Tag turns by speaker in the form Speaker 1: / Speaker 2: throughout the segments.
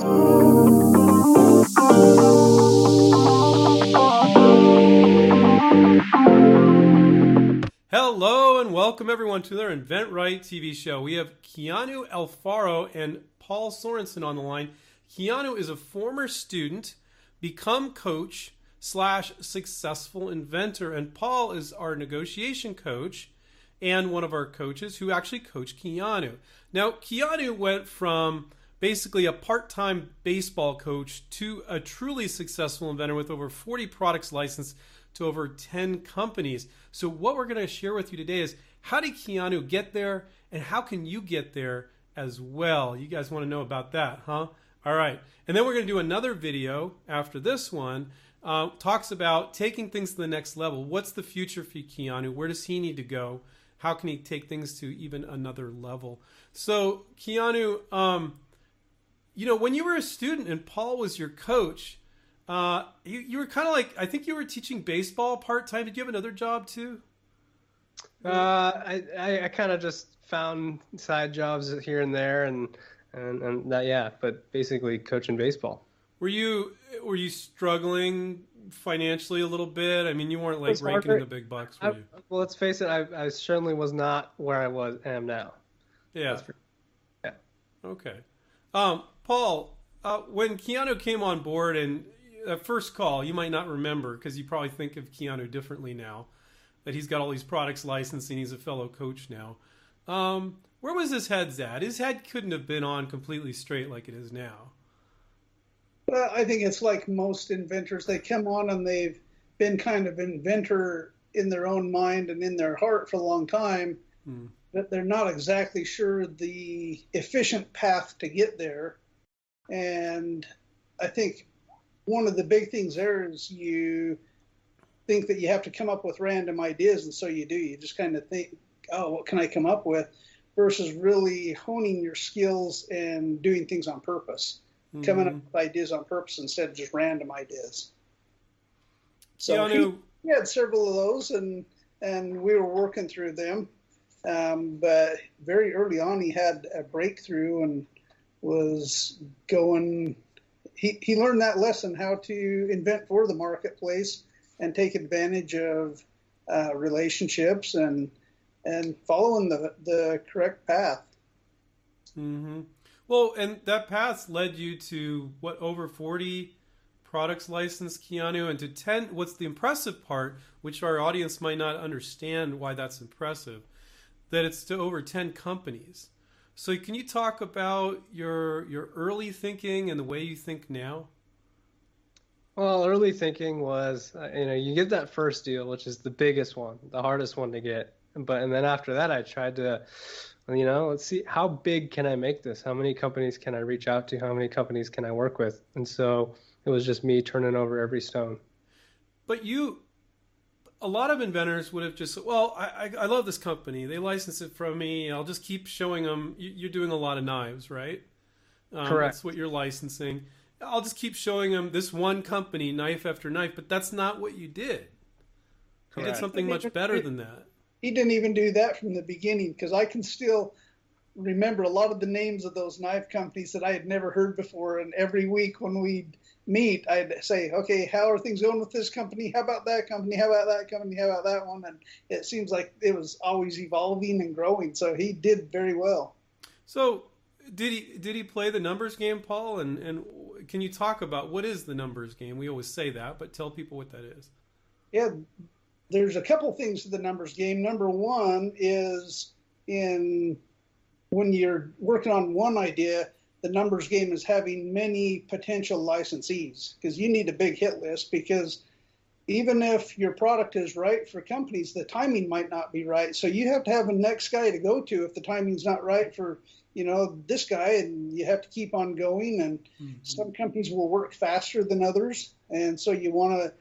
Speaker 1: Hello and welcome everyone to their InventRight TV show. We have Keanu Alfaro and Paul Sorensen on the line. Keanu is a former student, become coach slash successful inventor, and Paul is our negotiation coach and one of our coaches who actually coached Keanu. Now, Keanu went from basically a part-time baseball coach to a truly successful inventor with over 40 products licensed to over 10 companies. So, what we're going to share with you today is how did Keanu get there and how can you get there as well? You guys want to know about that, huh? All right. And then we're going to do another video after this one. Uh, talks about taking things to the next level. What's the future for Keanu? Where does he need to go? How can he take things to even another level? So, Keanu, um, you know, when you were a student and Paul was your coach, uh, you, you were kind of like I think you were teaching baseball part time. Did you have another job too?
Speaker 2: Uh, I I, I kind of just found side jobs here and there, and and and that yeah, but basically coaching baseball.
Speaker 1: Were you were you struggling financially a little bit? I mean, you weren't like ranking in the big bucks, were
Speaker 2: I,
Speaker 1: you?
Speaker 2: Well, let's face it, I, I certainly was not where I was am now.
Speaker 1: Yeah.
Speaker 2: For, yeah.
Speaker 1: Okay. Um, Paul, uh, when Keanu came on board and at first call, you might not remember because you probably think of Keanu differently now. That he's got all these products licensed and he's a fellow coach now. Um, where was his head's at? His head couldn't have been on completely straight like it is now.
Speaker 3: Well, I think it's like most inventors. They come on and they've been kind of inventor in their own mind and in their heart for a long time, hmm. but they're not exactly sure the efficient path to get there. And I think one of the big things there is you think that you have to come up with random ideas, and so you do. You just kind of think, oh, what can I come up with? Versus really honing your skills and doing things on purpose, mm-hmm. coming up with ideas on purpose instead of just random ideas. So he, he, had several of those, and and we were working through them. Um, but very early on, he had a breakthrough and was going he, he learned that lesson how to invent for the marketplace and take advantage of uh, relationships and and following the the correct path.
Speaker 1: Mm-hmm. Well, and that path led you to what over forty products licensed, Keanu, and to ten. What's the impressive part, which our audience might not understand why that's impressive, that it's to over ten companies. So can you talk about your your early thinking and the way you think now?
Speaker 2: Well, early thinking was, uh, you know, you get that first deal, which is the biggest one, the hardest one to get. But and then after that, I tried to, you know, let's see how big can I make this? How many companies can I reach out to? How many companies can I work with? And so it was just me turning over every stone.
Speaker 1: But you a lot of inventors would have just well I, I, love this company. They license it from me. I'll just keep showing them you're doing a lot of knives right?
Speaker 2: Um, correct.
Speaker 1: that's what you're licensing. I'll just keep showing them this one company knife after knife but that's not what you did. Correct. you did something much better than that.
Speaker 3: He didn't even do that from the beginning because i can still remember a lot of the names of those knife companies that i had never heard before and every week when we'd meet, I'd say, okay, how are things going with this company? How about that company? How about that company? How about that one? And it seems like it was always evolving and growing. So he did very well.
Speaker 1: So did he did he play the numbers game, Paul? And and can you talk about what is the numbers game? We always say that, but tell people what that is.
Speaker 3: Yeah, there's a couple things to the numbers game. Number one is in when you're working on one idea, the numbers game is having many potential licensees because you need a big hit list because even if your product is right for companies, the timing might not be right. So you have to have a next guy to go to if the timing's not right for you know this guy, and you have to keep on going. And mm-hmm. some companies will work faster than others, and so you want to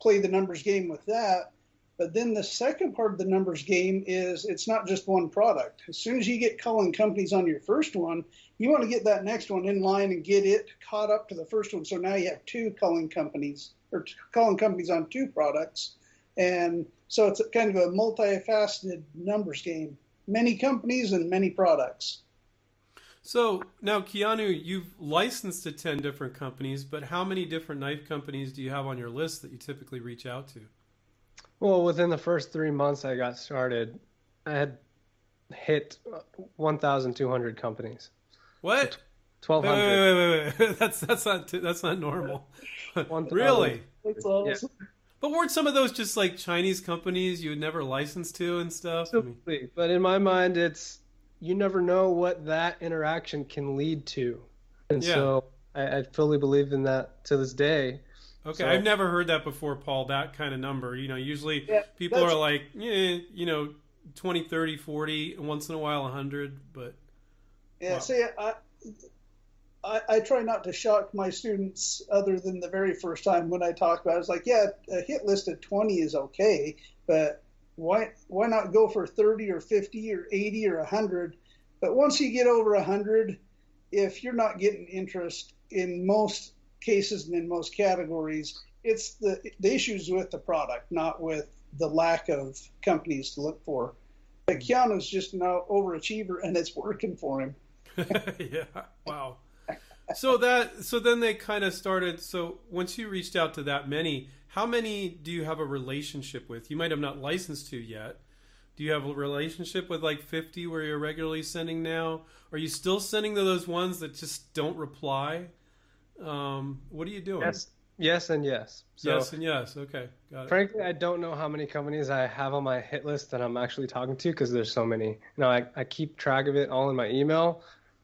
Speaker 3: play the numbers game with that. But then the second part of the numbers game is it's not just one product. As soon as you get calling companies on your first one, you want to get that next one in line and get it caught up to the first one. So now you have two calling companies or calling companies on two products. And so it's kind of a multifaceted numbers game, many companies and many products.
Speaker 1: So now, Keanu, you've licensed to 10 different companies, but how many different knife companies do you have on your list that you typically reach out to?
Speaker 2: Well, within the first three months I got started, I had hit 1,200 companies.
Speaker 1: What?
Speaker 2: 1,200.
Speaker 1: Wait, wait, wait, wait, wait. That's that's not that's not normal. really?
Speaker 3: That's awesome.
Speaker 1: But weren't some of those just like Chinese companies you would never license to and stuff? I mean,
Speaker 2: Absolutely. But in my mind, it's you never know what that interaction can lead to, and
Speaker 1: Yeah.
Speaker 2: so I, I fully believe in that to this day.
Speaker 1: Okay,
Speaker 2: So-
Speaker 1: I've never heard that before, Paul. That kind of number. You know, usually
Speaker 3: Yeah,
Speaker 1: people are like, yeah, you know, 20, 30, 40, and once in a while 100. But
Speaker 3: Yeah,
Speaker 1: Wow.
Speaker 3: see, I, I I try not to shock my students other than the very first time when I talk about it. It's like, yeah, a hit list of 20 is okay, but why why not go for 30 or 50 or 80 or 100? But once you get over 100, if you're not getting interest in most cases and in most categories, it's the the issues with the product, not with the lack of companies to look for. But hmm. Keanu's just an overachiever, and it's working for him.
Speaker 1: yeah, wow. So that so then they kind of started. So once you reached out to that many, how many do you have a relationship with? You might have not licensed to yet. Do you have a relationship with like fifty where you're regularly sending now? Are you still sending to those ones that just don't reply? Um, what are you doing?
Speaker 2: Yes, yes, and yes. So,
Speaker 1: yes, and yes. Okay, got it.
Speaker 2: frankly, I don't know how many companies I have on my hit list that I'm actually talking to because there's so many. You know, I, I keep track of it all in my email,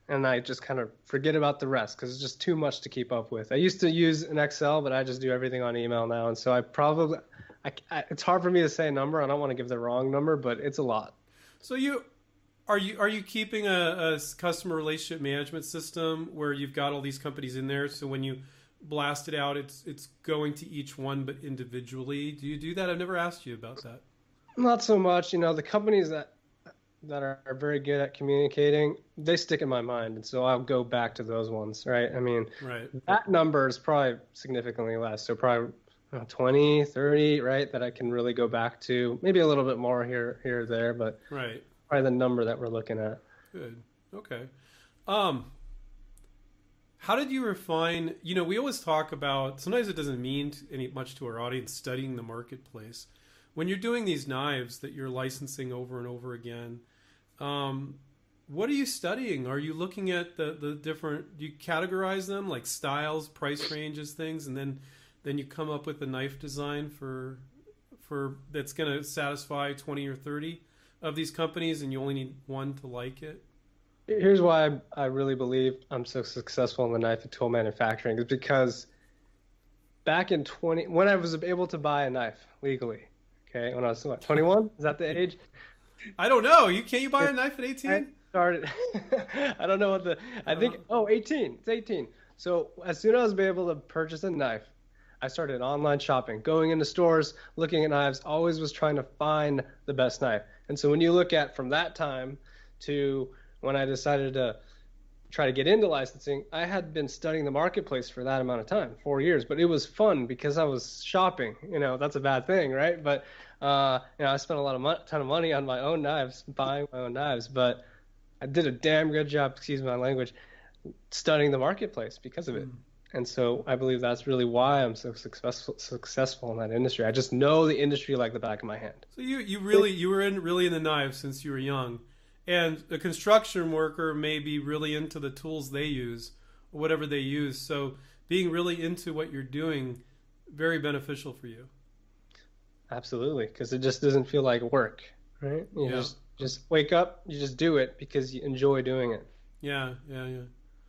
Speaker 2: and I just kind of forget about the rest because it's just too much to keep up with. I used to use an Excel, but I just do everything on email now, and so I probably, I, I, it's hard for me to say a number. I don't want to give the wrong number, but it's a lot.
Speaker 1: So you are you are you keeping a, a customer relationship management system where you've got all these companies in there? So when you blast it out, it's it's going to each one, but individually. Do you do that? I've never asked you about that.
Speaker 2: Not so much, you know, the companies that that are, are very good at communicating, they stick in my mind, and so I'll go back to those ones, right? I mean,
Speaker 1: Right.
Speaker 2: that number is probably significantly less, so probably uh, 20, 30, right? That I can really go back to, maybe a little bit more here, here or there, but
Speaker 1: Right.
Speaker 2: Probably the number that we're looking at.
Speaker 1: Good. Okay. Um, how did you refine? You know, we always talk about. Sometimes it doesn't mean any much to our audience studying the marketplace. When you're doing these knives that you're licensing over and over again, um, what are you studying? Are you looking at the the different? Do you categorize them like styles, price ranges, things, and then then you come up with a knife design for for that's going to satisfy twenty or thirty of these companies, and you only need one to like it.
Speaker 2: Here's why I, I really believe I'm so successful in the knife and tool manufacturing is because back in 20 when I was able to buy a knife legally, okay, when I was what 21, is that the age?
Speaker 1: I don't know. You can't you buy a knife at
Speaker 2: I
Speaker 1: eighteen?
Speaker 2: started. I don't know what the. I uh-huh. think. Oh, 18. It's 18. So as soon as I was able to purchase a knife, I started online shopping, going into stores, looking at knives. Always was trying to find the best knife. And so when you look at from that time to when I decided to try to get into licensing, I had been studying the marketplace for that amount of time, four years. But it was fun because I was shopping. You know, that's a bad thing, right? But uh, you know, I spent a lot of mon- ton of money on my own knives, buying my own knives. But I did a damn good job, excuse my language, studying the marketplace because of it. And so I believe that's really why I'm so successful successful in that industry. I just know the industry like the back of my hand.
Speaker 1: So you you really you were in really in the knives since you were young, and a construction worker may be really into the tools they use or whatever they use. So being really into what you're doing, very beneficial for you.
Speaker 2: Absolutely, because it just doesn't feel like work, right? You
Speaker 1: Yeah.
Speaker 2: just just wake up, you just do it because you enjoy doing it.
Speaker 1: Yeah, yeah, yeah.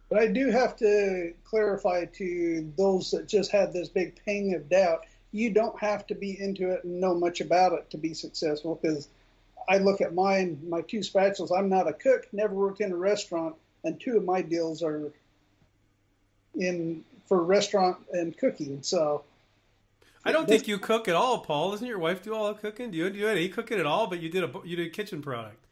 Speaker 3: But I do have to clarify to those that just had this big pang of doubt. You don't have to be into it and know much about it to be successful. Because I look at mine, my two spatulas. I'm not a cook, never worked in a restaurant, and two of my deals are in for restaurant and cooking. So
Speaker 1: I don't think you cook at all, Paul. Doesn't your wife do all the cooking? Do you do any cooking at all? But you did a you did a kitchen product.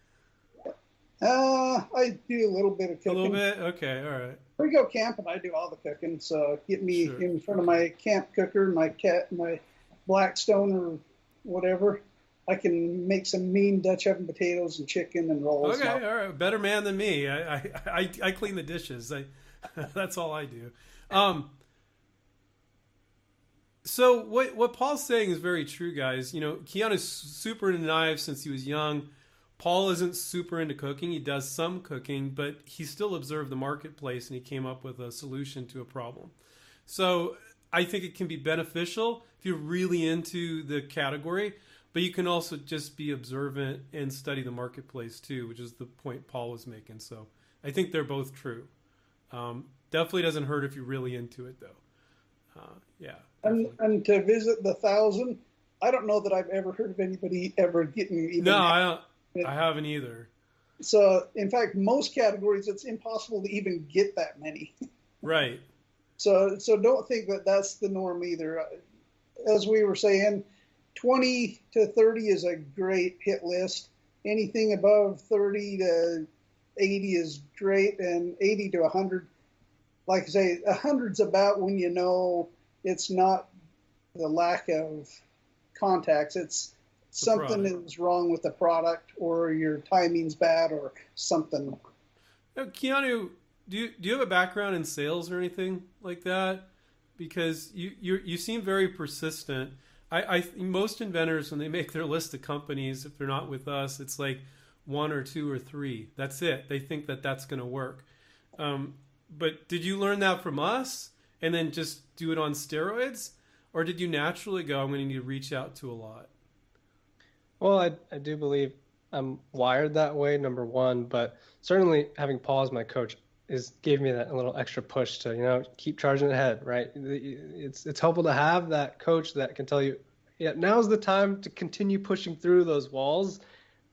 Speaker 3: Uh, I do a little bit of cooking.
Speaker 1: A little bit. Okay, all right.
Speaker 3: we go camping, I do all the cooking. So get me
Speaker 1: Sure.
Speaker 3: in front of my camp cooker, my cat, my Blackstone or whatever, I can make some mean Dutch oven potatoes and chicken and rolls.
Speaker 1: Okay, all right, better man than me. I I, I, I clean the dishes. I, that's all I do. Um, so what what Paul's saying is very true, guys. You know, Keanu's super into knives since he was young. Paul isn't super into cooking. He does some cooking, but he still observed the marketplace and he came up with a solution to a problem. So I think it can be beneficial if you're really into the category, but you can also just be observant and study the marketplace too, which is the point Paul was making. So I think they're both true. Um, definitely doesn't hurt if you're really into it, though. Uh, yeah.
Speaker 3: And, and to visit the thousand, I don't know that I've ever heard of anybody ever getting even.
Speaker 1: No, I don't. I haven't either.
Speaker 3: So, in fact, most categories, it's impossible to even get that many.
Speaker 1: Right.
Speaker 3: So, so don't think that that's the norm either. As we were saying, 20 to 30 is a great hit list. Anything above 30 to 80 is great, and 80 to 100, like I say, 100's about when you know it's not the lack of contacts. It's something is wrong with the product, or your timing's bad, or something.
Speaker 1: Now, Keanu, do you do you have a background in sales or anything like that? Because you you you seem very persistent. I, I most inventors when they make their list of companies, if they're not with us, it's like one or two or three. That's it. They think that that's going to work. Um, but did you learn that from us and then just do it on steroids, or did you naturally go? I'm going to need to reach out to a lot.
Speaker 2: Well, I I do believe I'm wired that way. Number one, but certainly having Paul as my coach is gave me that little extra push to you know keep charging ahead. Right? It's it's helpful to have that coach that can tell you, yeah, now's the time to continue pushing through those walls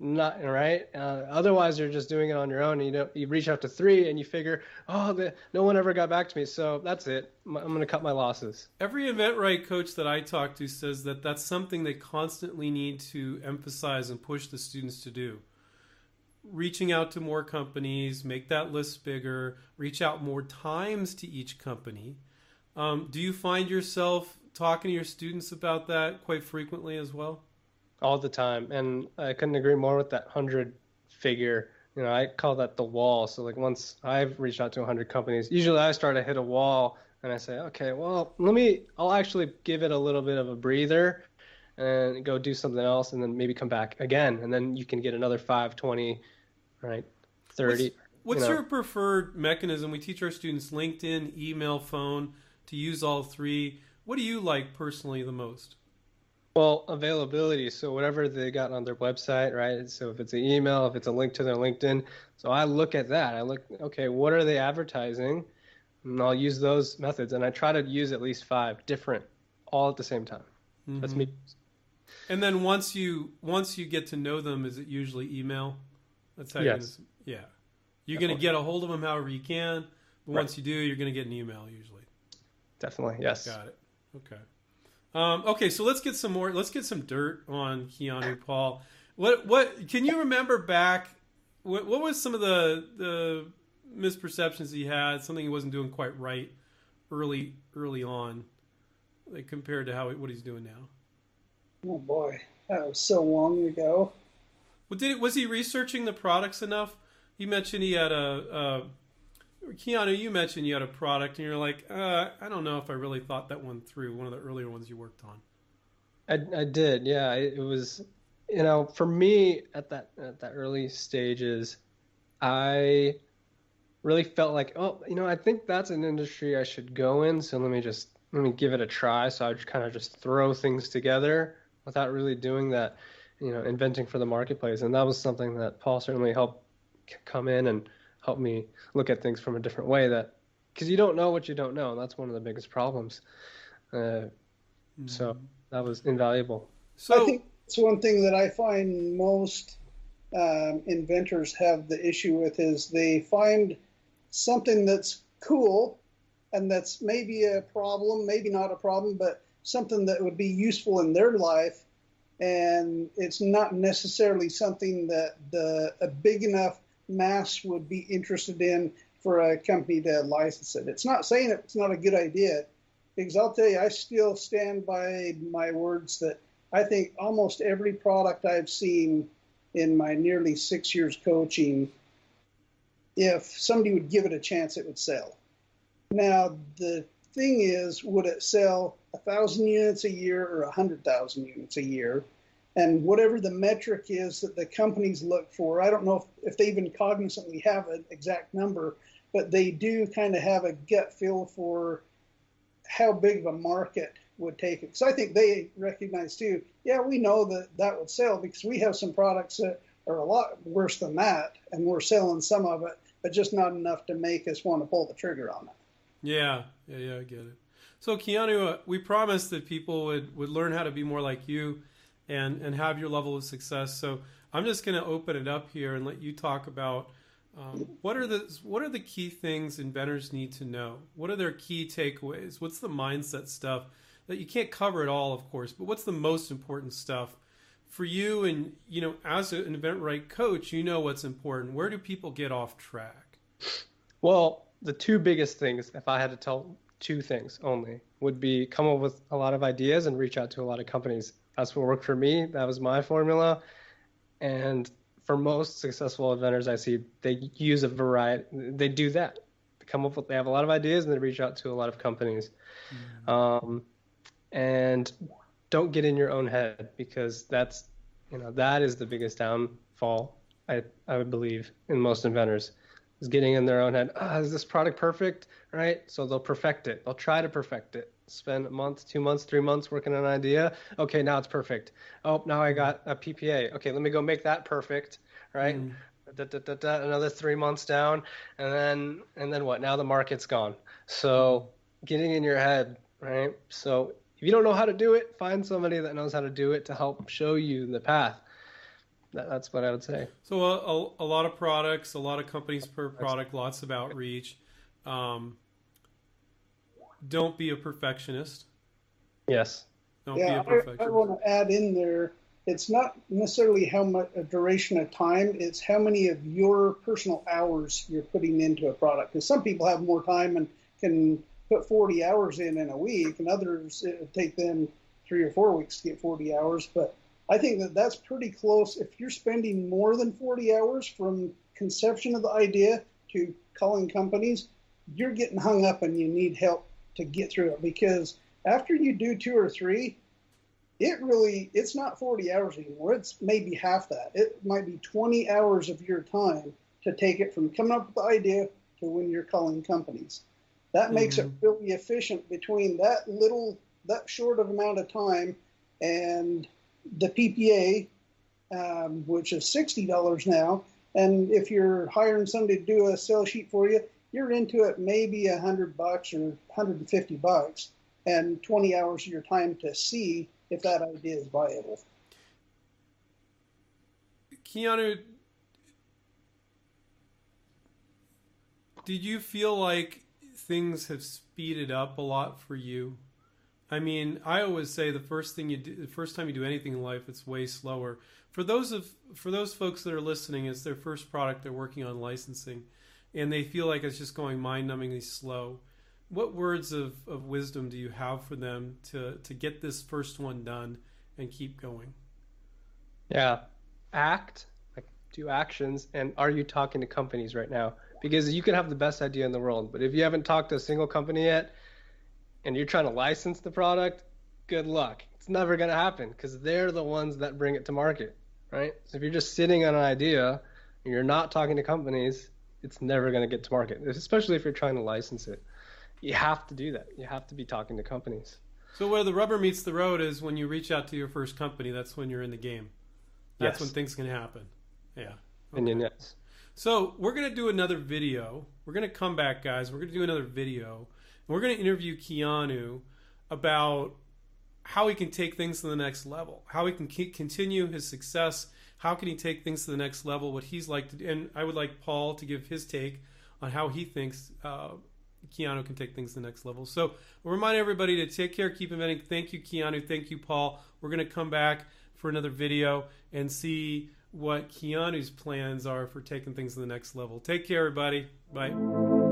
Speaker 2: not right. Uh, otherwise, you're just doing it on your own. And you know, you reach out to three, and you figure, oh, the, no one ever got back to me, so that's it. I'm, I'm going to cut my losses.
Speaker 1: Every InventRight coach that I talk to says that that's something they constantly need to emphasize and push the students to do. Reaching out to more companies, make that list bigger, reach out more times to each company. Um, do you find yourself talking to your students about that quite frequently as well?
Speaker 2: All the time, and I couldn't agree more with that hundred figure. You know, I call that the wall. So like once I've reached out to 100 companies, usually I start to hit a wall and I say, okay, well, let me, I'll actually give it a little bit of a breather and go do something else and then maybe come back again. And then you can get another 5, 20, right? 30.
Speaker 1: What's, what's you know. your preferred mechanism? We teach our students LinkedIn, email, phone to use all three. What do you like personally the most?
Speaker 2: Well, availability. So whatever they got on their website, right? So if it's an email, if it's a link to their LinkedIn, so I look at that. I look, okay, what are they advertising? And I'll use those methods, and I try to use at least five different, all at the same time. Mm-hmm. That's me.
Speaker 1: And then once you once you get to know them, is it usually email? That's how
Speaker 2: yes.
Speaker 1: you're gonna, yeah. You're going to get a hold of them however you can, but right. once you do, you're going to get an email usually.
Speaker 2: Definitely, yes.
Speaker 1: Got it. Okay. Um, okay, so let's get some more. Let's get some dirt on Keanu Paul. What what can you remember back? What, what was some of the the misperceptions he had? Something he wasn't doing quite right early early on, like compared to how what he's doing now.
Speaker 3: Oh boy, that was so long ago.
Speaker 1: Well, did was he researching the products enough? You mentioned he had a, a Keanu, you mentioned you had a product, and you're like, uh, I don't know if I really thought that one through. One of the earlier ones you worked on.
Speaker 2: I, I did, yeah. It was, you know, for me at that at that early stages, I really felt like, oh, you know, I think that's an industry I should go in. So let me just let me give it a try. So I kind of just throw things together without really doing that, you know, inventing for the marketplace. And that was something that Paul certainly helped come in and help me look at things from a different way that because you don't know what you don't know and that's one of the biggest problems. Uh, mm-hmm. so that was invaluable.
Speaker 3: So i think it's one thing that i find most um, inventors have the issue with is they find something that's cool and that's maybe a problem maybe not a problem but something that would be useful in their life. And it's not necessarily something that the a big enough mass would be interested in for a company to license it. It's not saying it's not a good idea, because I'll tell you, I still stand by my words that I think almost every product I've seen in my nearly six years coaching, if somebody would give it a chance, it would sell. Now, the thing is, would it sell a thousand units a year or a hundred thousand units a year? And whatever the metric is that the companies look for, I don't know if, if they even cognizantly have an exact number, but they do kind of have a gut feel for how big of a market would take it. Because I think they recognize too, yeah, we know that that would sell because we have some products that are a lot worse than that, and we're selling some of it, but just not enough to make us want to pull the trigger on it.
Speaker 1: Yeah, yeah, yeah, I get it. So Keanu, uh, we promised that people would would learn how to be more like you, and and have your level of success. So I'm just going to open it up here and let you talk about um, what are the what are the key things inventors need to know? What are their key takeaways? What's the mindset stuff that you can't cover it all, of course, but what's the most important stuff for you? And you know, as an InventRight coach, you know what's important. Where do people get off track?
Speaker 2: Well, the two biggest things, if I had to tell two things only, would be come up with a lot of ideas and reach out to a lot of companies. That's what worked for me. That was my formula. And for most successful inventors I see, they use a variety. They do that. They come up with. They have a lot of ideas and they reach out to a lot of companies. Mm-hmm. Um, and don't get in your own head because that's you know that is the biggest downfall I I would believe in most inventors is getting in their own head. Oh, is this product perfect? Right? So they'll perfect it. They'll try to perfect it. Spend a month, two months, three months working on an idea. Okay, now it's perfect. Oh, now I got a PPA. Okay, let me go make that perfect. Right? Mm. Da, da, da, another three months down, and then and then what? Now the market's gone. So getting in your head, right? So if you don't know how to do it, find somebody that knows how to do it to help show you the path. That, that's what I would say.
Speaker 1: So a, a, a, lot of products, a lot of companies per product, lots of outreach. Um, don't be a perfectionist.
Speaker 2: Yes.
Speaker 3: Don't yeah, I, I want to add in there. It's not necessarily how much a duration of time. It's how many of your personal hours you're putting into a product. Because some people have more time and can put 40 hours in in a week, and others it would take them three or four weeks to get 40 hours. But I think that that's pretty close. If you're spending more than 40 hours from conception of the idea to calling companies, you're getting hung up and you need help to get through it because after you do two or three, it really it's not 40 hours anymore. It's maybe half that. It might be 20 hours of your time to take it from coming up with the idea to when you're calling companies. That makes mm-hmm. it really efficient between that little, that short of amount of time and the PPA, um, which is $60 now. And if you're hiring somebody to do a sell sheet for you, you're into it maybe a hundred bucks or 150 bucks and 20 hours of your time to see if that idea is viable.
Speaker 1: Keanu, did you feel like things have speeded up a lot for you? I mean, I always say the first thing you do, the first time you do anything in life, it's way slower. For those of for those folks that are listening, it's their first product they're working on licensing, and they feel like it's just going mind-numbingly slow. What words of, of wisdom do you have for them to to get this first one done and keep going?
Speaker 2: Yeah, act like do actions, and are you talking to companies right now? because you can have the best idea in the world, but if you haven't talked to a single company yet and you're trying to license the product, good luck. It's never going to happen because they're the ones that bring it to market, right? So if you're just sitting on an idea and you're not talking to companies, it's never going to get to market, especially if you're trying to license it. You have to do that. You have to be talking to companies.
Speaker 1: So where the rubber meets the road is when you reach out to your first company. That's when you're in the game. That's yes. when things can happen. Yeah.
Speaker 2: Okay. And yes.
Speaker 1: So we're gonna do another video. We're gonna come back, guys. We're gonna do another video, and we're gonna interview Keanu about how he can take things to the next level, how he can continue his success, how can he take things to the next level, what he's like to do. And I would like Paul to give his take on how he thinks uh, Keanu can take things to the next level. So remind everybody to take care, keep inventing. Thank you, Keanu. Thank you, Paul. We're going to come back for another video and see what Keanu's plans are for taking things to the next level. Take care, everybody. Bye.